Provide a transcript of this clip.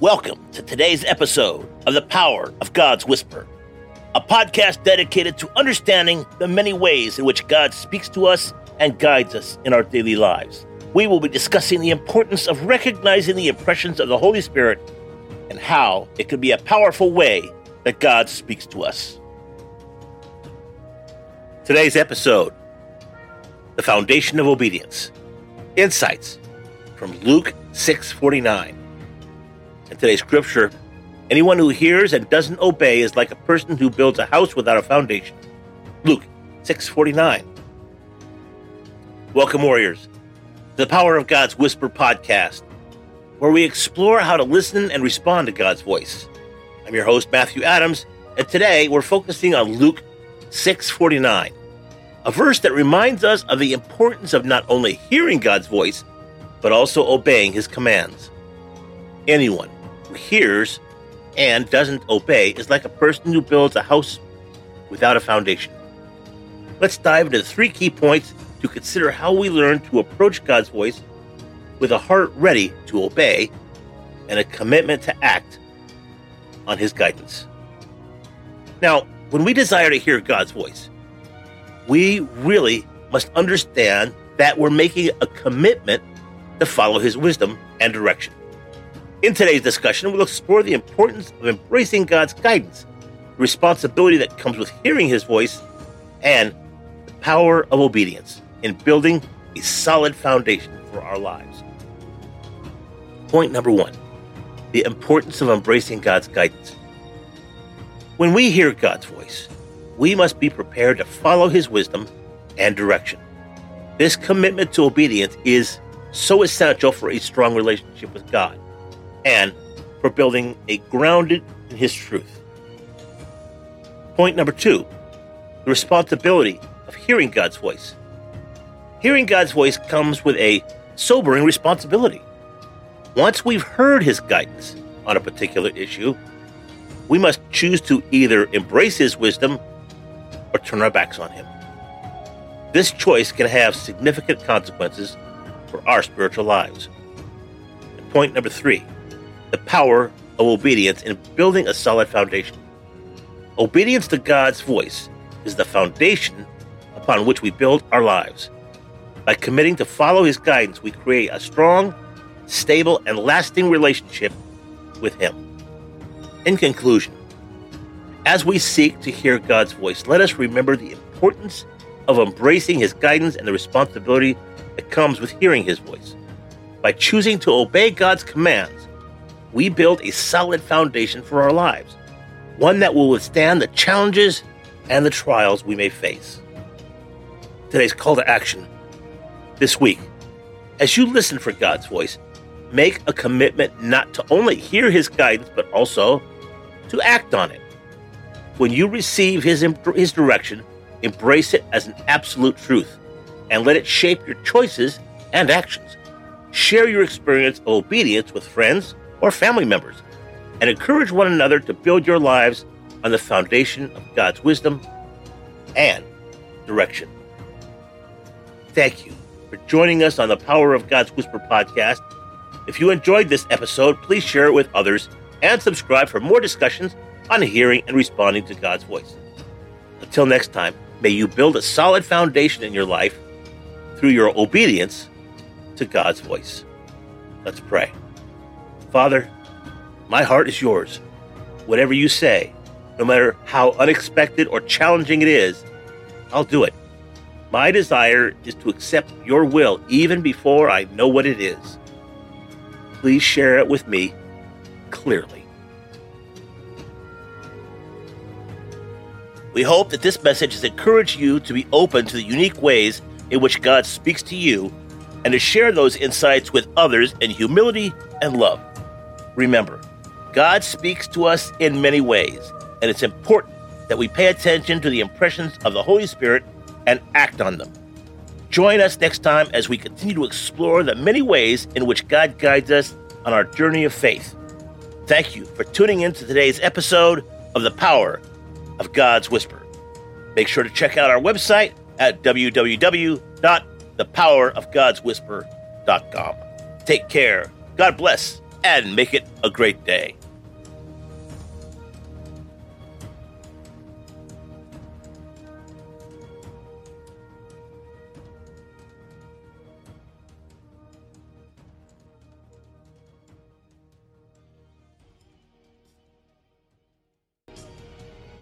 Welcome to today's episode of The Power of God's Whisper, a podcast dedicated to understanding the many ways in which God speaks to us and guides us in our daily lives. We will be discussing the importance of recognizing the impressions of the Holy Spirit and how it can be a powerful way that God speaks to us. Today's episode The Foundation of Obedience Insights from Luke 649. In today's scripture, anyone who hears and doesn't obey is like a person who builds a house without a foundation. Luke 6:49. Welcome warriors to the Power of God's Whisper podcast, where we explore how to listen and respond to God's voice. I'm your host Matthew Adams, and today we're focusing on Luke 6:49, a verse that reminds us of the importance of not only hearing God's voice, but also obeying his commands. Anyone hears and doesn't obey is like a person who builds a house without a foundation. Let's dive into three key points to consider how we learn to approach God's voice with a heart ready to obey and a commitment to act on His guidance. Now, when we desire to hear God's voice, we really must understand that we're making a commitment to follow His wisdom and direction. In today's discussion, we'll explore the importance of embracing God's guidance, the responsibility that comes with hearing His voice, and the power of obedience in building a solid foundation for our lives. Point number one the importance of embracing God's guidance. When we hear God's voice, we must be prepared to follow His wisdom and direction. This commitment to obedience is so essential for a strong relationship with God and for building a grounded in His truth. Point number two the responsibility of hearing God's voice. Hearing God's voice comes with a sobering responsibility. Once we've heard His guidance on a particular issue, we must choose to either embrace His wisdom or turn our backs on Him. This choice can have significant consequences for our spiritual lives. And point number three the power of obedience in building a solid foundation. Obedience to God's voice is the foundation upon which we build our lives. By committing to follow His guidance, we create a strong, stable, and lasting relationship with Him. In conclusion, as we seek to hear God's voice, let us remember the importance of embracing His guidance and the responsibility that comes with hearing His voice. By choosing to obey God's commands, we build a solid foundation for our lives, one that will withstand the challenges and the trials we may face. Today's call to action this week, as you listen for God's voice, make a commitment not to only hear His guidance, but also to act on it. When you receive His, his direction, embrace it as an absolute truth and let it shape your choices and actions. Share your experience of obedience with friends or family members, and encourage one another to build your lives on the foundation of God's wisdom and direction. Thank you for joining us on the Power of God's Whisper podcast. If you enjoyed this episode, please share it with others and subscribe for more discussions on hearing and responding to God's voice. Until next time, may you build a solid foundation in your life through your obedience to God's voice. Let's pray. Father, my heart is yours. Whatever you say, no matter how unexpected or challenging it is, I'll do it. My desire is to accept your will even before I know what it is. Please share it with me clearly. We hope that this message has encouraged you to be open to the unique ways in which God speaks to you and to share those insights with others in humility and love. Remember, God speaks to us in many ways, and it's important that we pay attention to the impressions of the Holy Spirit and act on them. Join us next time as we continue to explore the many ways in which God guides us on our journey of faith. Thank you for tuning in to today's episode of The Power of God's Whisper. Make sure to check out our website at www.thepowerofgodswhisper.com. Take care. God bless and make it a great day.